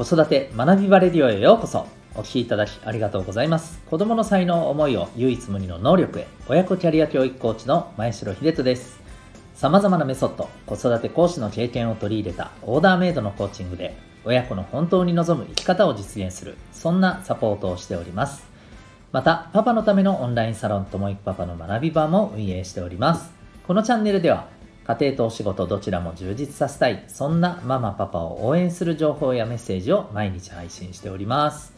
子育て学びバレディオへようこそ。お聞きいただきありがとうございます。子供の才能思いを唯一無二の能力へ。親子キャリア教育コーチの前城秀人です。様々なメソッド子育て講師の経験を取り入れたオーダーメイドのコーチングで親子の本当に望む生き方を実現する。そんなサポートをしております。またパパのためのオンラインサロンともいくパパの学び場も運営しております。このチャンネルでは家庭とお仕事どちらも充実させたい。そんなママパパを応援する情報やメッセージを毎日配信しております。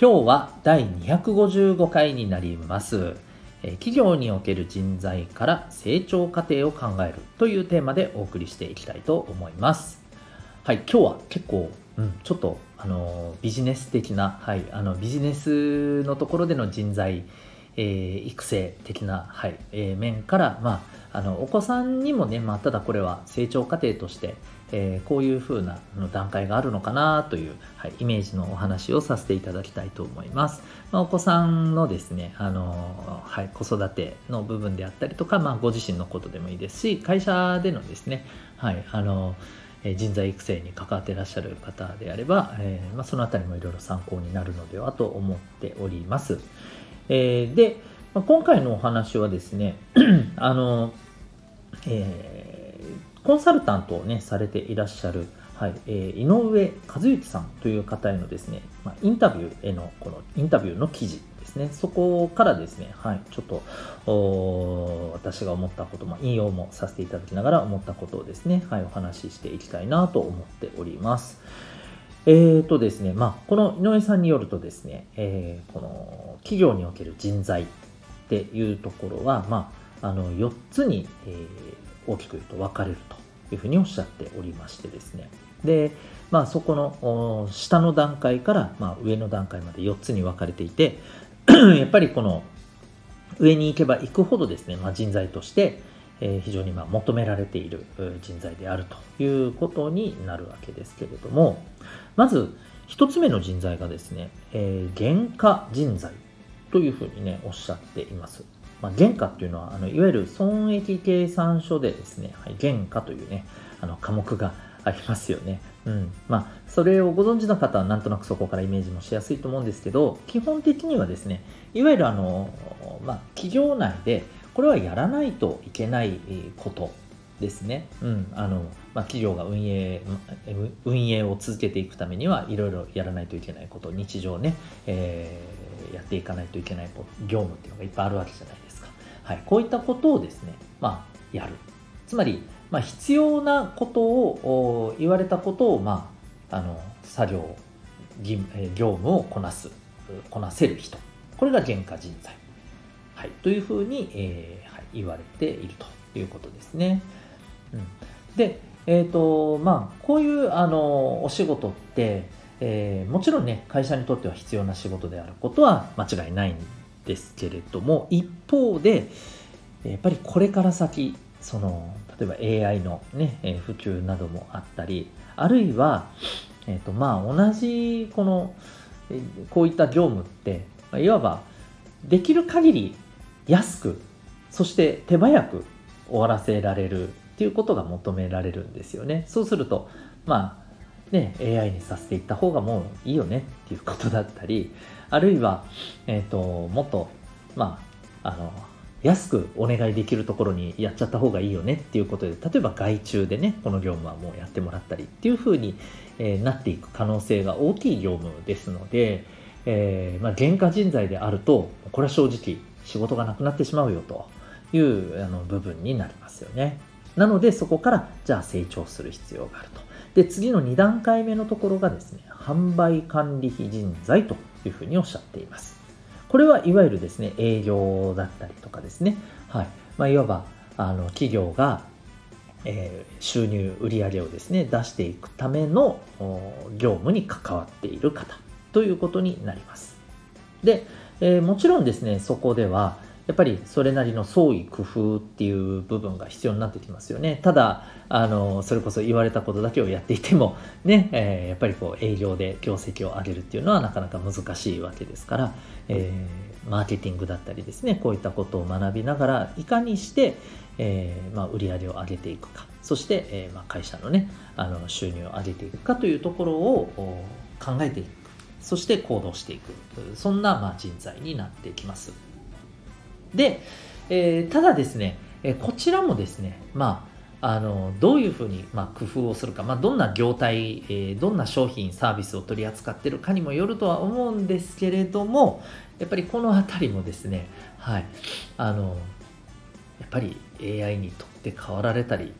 今日は第255回になります。企業における人材から成長過程を考えるというテーマでお送りしていきたいと思います。はい今日は結構、うん、ちょっとあのビジネス的な、はい、あのビジネスのところでの人材えー、育成的な、はいえー、面から、まあ、あのお子さんにもね、まあ、ただこれは成長過程として、えー、こういう風な段階があるのかなという、はい、イメージのお話をさせていただきたいと思います。まあ、お子さんのですね、あのはい、子育ての部分であったりとか、まあ、ご自身のことでもいいですし、会社でのですね、はい、あの人材育成に関わってらっしゃる方であれば、えーまあ、そのあたりもいろいろ参考になるのではと思っております。えー、で、まあ、今回のお話はですね、あの、えー、コンサルタントをね、されていらっしゃる、はいえー、井上和之さんという方へのですね、まあ、インタビューへの、このインタビューの記事ですね、そこからですね、はい、ちょっと、私が思ったこと、まあ、引用もさせていただきながら思ったことをですね、はい、お話ししていきたいなと思っております。えーとですね、まあ、この井上さんによるとですね、えー、この企業における人材っていうところは、まあ、あの4つに、えー、大きく言うと分かれるというふうにおっしゃっておりましてですね。で、まあ、そこの下の段階から、まあ、上の段階まで4つに分かれていて、やっぱりこの上に行けば行くほどですね、まあ、人材として、えー、非常にまあ求められている人材であるということになるわけですけれども、まず一つ目の人材がですね、えー、原価人材というふうにね、おっしゃっています。まあ、原価っていうのは、あのいわゆる損益計算書でですね、はい、原価というね、あの科目がありますよね。うん。まあ、それをご存知の方はなんとなくそこからイメージもしやすいと思うんですけど、基本的にはですね、いわゆるあの、まあ、企業内でこれはやらないといけないことですね。うん。あの、まあ、企業が運営、運営を続けていくためにはいろいろやらないといけないこと、日常ね、えー、やっていかないといけない業務っていうのがいっぱいあるわけじゃないですか。はい。こういったことをですね、まあ、やる。つまり、まあ、必要なことを、言われたことを、まあ、あの、作業、業務をこなす、こなせる人。これが原価人材。はい、というふうに、えーはい、言われているということですね。うん、で、えーとまあ、こういうあのお仕事って、えー、もちろんね会社にとっては必要な仕事であることは間違いないんですけれども一方でやっぱりこれから先その例えば AI の、ね、普及などもあったりあるいは、えーとまあ、同じこのこういった業務っていわばできる限り安くそして手早く終わらせられるっていうことが求められるんですよね。そうするとまあね AI にさせていった方がもういいよねっていうことだったりあるいは、えーと、もっとまああの安くお願いできるところにやっちゃった方がいいよねっていうことで例えば外注でねこの業務はもうやってもらったりっていうふうに、えー、なっていく可能性が大きい業務ですので、えー、まあ、原価人材であるとこれは正直仕事がなくなってしまうよというあの部分になりますよね。なのでそこからじゃあ成長する必要があると。で、次の2段階目のところがですね、販売管理費人材というふうにおっしゃっています。これはいわゆるですね、営業だったりとかですね、はい。まあ、いわば、あの、企業が、えー、収入、売上をですね、出していくための業務に関わっている方ということになります。で、えー、もちろんですね、そこでは、やっぱりそれなりの創意工夫っていう部分が必要になってきますよね。ただ、あの、それこそ言われたことだけをやっていても、ね、えー、やっぱりこう営業で業績を上げるっていうのはなかなか難しいわけですから、えー、マーケティングだったりですね、こういったことを学びながら、いかにして、えーまあ、売り上げを上げていくか。そして、えーまあ、会社のねあの収入を上げていくかというところを考えていく。そして行動していく。そんな、まあ、人材になってきます。で、えー、ただですね、えこちらもですねまああのどういうふうに、まあ、工夫をするか、まあ、どんな業態、えー、どんな商品サービスを取り扱っているかにもよるとは思うんですけれどもやっぱりこの辺りもですねはいあのやっぱり AI にとって変わられたり、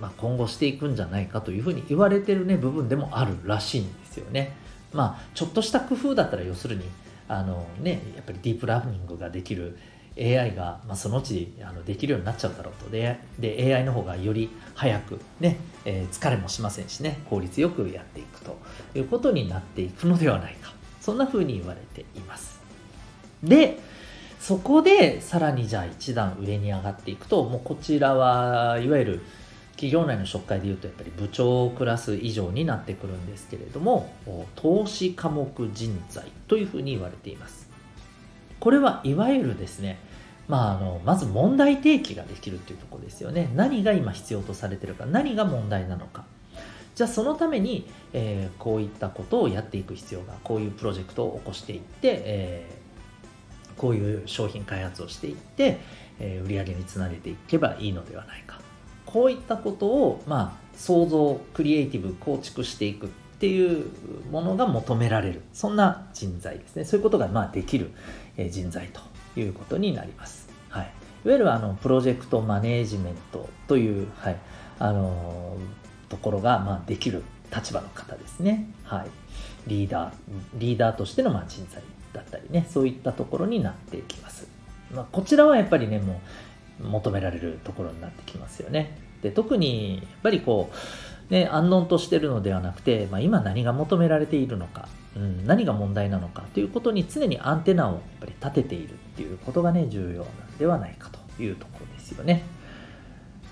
まあ、今後していくんじゃないかというふうに言われてるね部分でもあるらしいんですよね。まあちょっとした工夫だったら要するにあのねやっぱりディープラーニングができる AI が、まあ、そのうちあのできるようになっちゃうだろうとでで AI の方がより早くね、えー、疲れもしませんしね。効率よくやっていくということになっていくのではないか。そんな風に言われています。でそこでさらにじゃあ一段上に上がっていくともうこちらはいわゆる企業内の職会でいうとやっぱり部長クラス以上になってくるんですけれども投資科目人材というふうに言われています。これはいわゆるですねまあ、あのまず問題提起ができるというところですよね。何が今必要とされてるか何が問題なのか。じゃあそのために、えー、こういったことをやっていく必要がこういうプロジェクトを起こしていって、えー、こういう商品開発をしていって、えー、売り上げにつなげていけばいいのではないか。こういったことを、まあ、想像クリエイティブ構築していくっていうものが求められる。そんな人材ですね。そういうことがまあできる。人材ということになります。はい、いわゆるあのプロジェクトマネージメントという、はいあのところが、まあ、できる立場の方ですね。はい、リーダー、リーダーとしてのまあ人材だったりね、そういったところになっていきます。まあ、こちらはやっぱりね、もう求められるところになってきますよね。で特にやっぱりこうね、安穏としてるのではなくて、まあ、今何が求められているのか、うん、何が問題なのかということに常にアンテナをやっぱり立てているっていうことがね重要なんではないかというところですよね。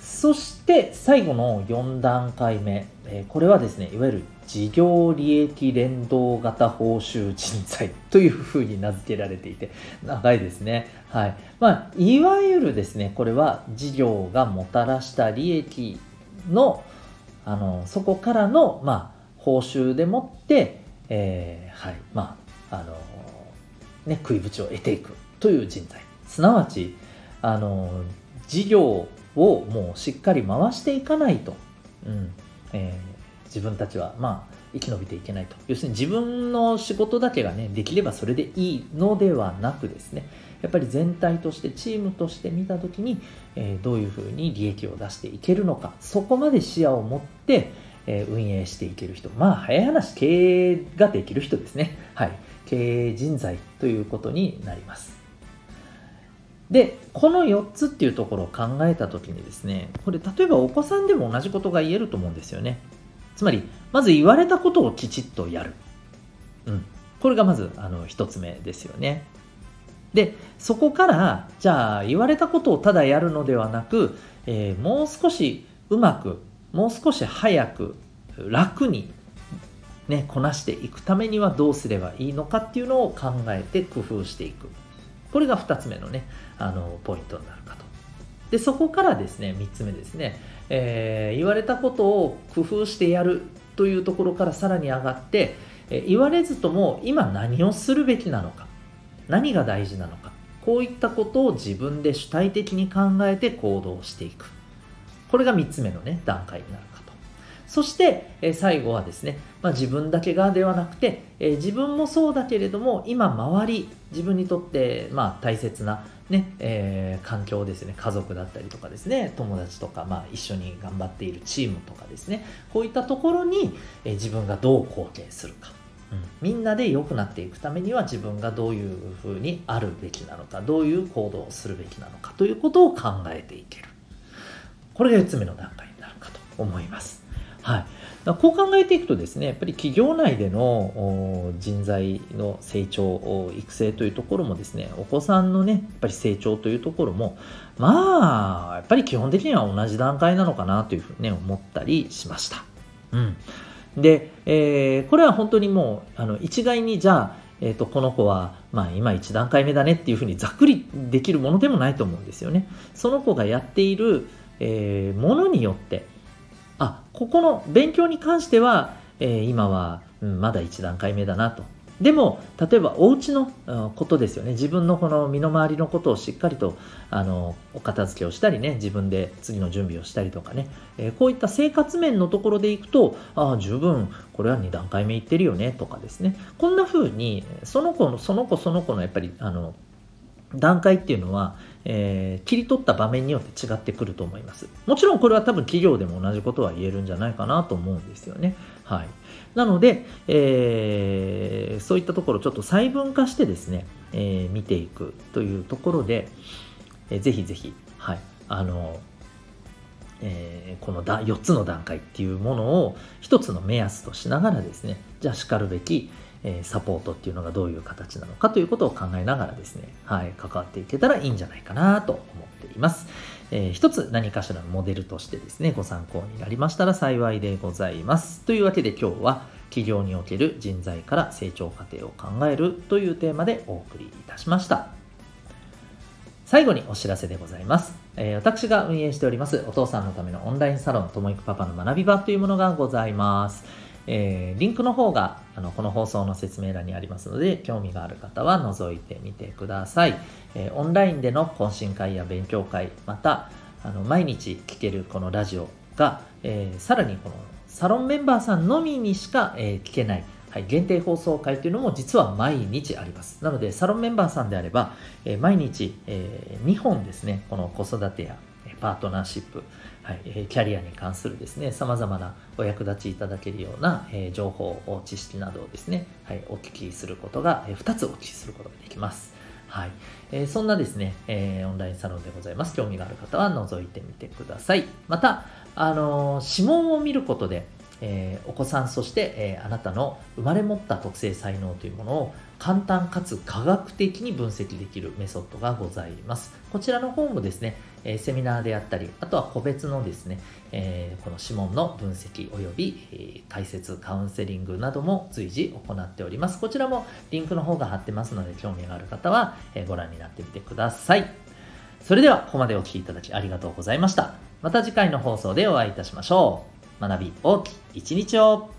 そして最後の4段階目、え、これはですねいわゆる事業利益連動型報酬人材というふうに名付けられていて長いですね。はいまあ、いわゆるですねこれは事業がもたらした利益のあのそこからの、まあ、報酬でもって、えー、はい。まああのね、食いぶちを得ていくという人材。すなわちあの事業をもうしっかり回していかないと、うん。えー、自分たちはまあ生き延びていけないと。要するに自分の仕事だけがねできればそれでいいのではなくですね。やっぱり全体としてチームとして見た時に、えー、どういうふうに利益を出していけるのか。そこまで視野を持って、え、運営していける人。まあ早い話経営ができる人ですね。はい。経営人材ということになります。でこの4つっていうところを考えた時にですねこれ例えばお子さんでも同じことが言えると思うんですよね。つまりまず言われたことをきちっとやる、うん、これがまずあの1つ目ですよね。でそこからじゃあ言われたことをただやるのではなく、えー、もう少しうまくもう少し早く楽にね、こなしていくためにはどうすればいいのかっていうのを考えて工夫していく。これが2つ目のね、あの、ポイントになるかと。で、そこからですね、3つ目ですね、えー、言われたことを工夫してやるというところからさらに上がって、え、言われずとも今何をするべきなのか。何が大事なのかこういったことを自分で主体的に考えて行動していくこれが3つ目のね段階になるかと。そして、え最後はですね、まあ、自分だけがではなくて、え自分もそうだけれども今周り自分にとって、まあ、大切なねえー、環境ですね家族だったりとかですね友達とか、まあ、一緒に頑張っているチームとかですねこういったところに、え、自分がどう貢献するか。みんなで良くなっていくためには自分がどういうふうにあるべきなのかどういう行動をするべきなのかということを考えていける。これが4つ目の段階になるかと思います。はい、こう考えていくとですねやっぱり企業内での人材の成長育成というところもですねお子さんのねやっぱり成長というところもまあやっぱり基本的には同じ段階なのかなというふうにね思ったりしました。うんで、えー、これは本当にもうあの一概にじゃあ、えーと、この子は、まあ、今1段階目だねっていうふうにざっくりできるものでもないと思うんですよね。その子がやっている、えー、ものによってあここの勉強に関しては、えー、今は、うん、まだ1段階目だなと。でも例えばお家のことですよね。自分のこの身の回りのことをしっかりとあのお片付けをしたりね自分で次の準備をしたりとかね、えー、こういった生活面のところでいくとああ十分これは2段階目いってるよねとかですね。こんな風にその子のその子その子のやっぱりあの段階っていうのは、えー、切り取った場面によって違ってくると思います。もちろんこれは多分企業でも同じことは言えるんじゃないかなと思うんですよね。はい。なので、えー、そういったところちょっと細分化してですね、えー、見ていくというところで、えー、ぜひぜひ、はい、あの、えー、このだ4つの段階っていうものを1つの目安としながらですね、じゃあしかるべき、えサポートっていうのがどういう形なのかということを考えながらですね、はい、関わっていけたらいいんじゃないかなと思っています。えー、一つ何かしらのモデルとしてですね、ご参考になりましたら幸いでございます。というわけで今日は企業における人材から成長過程を考えるというテーマでお送りいたしました。最後にお知らせでございます。えー、私が運営しておりますお父さんのためのオンラインサロンともいくパパの学び場というものがございます。えー、リンクの方があのこの放送の説明欄にありますので興味がある方は覗いてみてください、えー、オンラインでの懇親会や勉強会またあの毎日聞けるこのラジオが、えー、さらにこのサロンメンバーさんのみにしか、え聞けない、はい、限定放送会というのも実は毎日あります。なのでサロンメンバーさんであれば、え毎日、え2本ですねこの子育てやパートナーシップ、はい、キャリアに関するですね、様々なお役立ちいただけるような、え情報、知識などをですね、はい、お聞きすることが、え2つお聞きすることができます。はい。え、そんなですね、え、オンラインサロンでございます。興味がある方は覗いてみてください。また、あの、指紋を見ることで、えー、お子さんそして、えー、あなたの生まれ持った特性才能というものを簡単かつ科学的に分析できるメソッドがございます。こちらの方もですね、えー、セミナーであったりあとは個別のですね、えこの指紋の分析及び、え解説カウンセリングなども随時行っております。こちらもリンクの方が貼ってますので興味がある方は、えご覧になってみてください。それではここまでお聴きいただきありがとうございました。また次回の放送でお会いいたしましょう。学び大きい一日を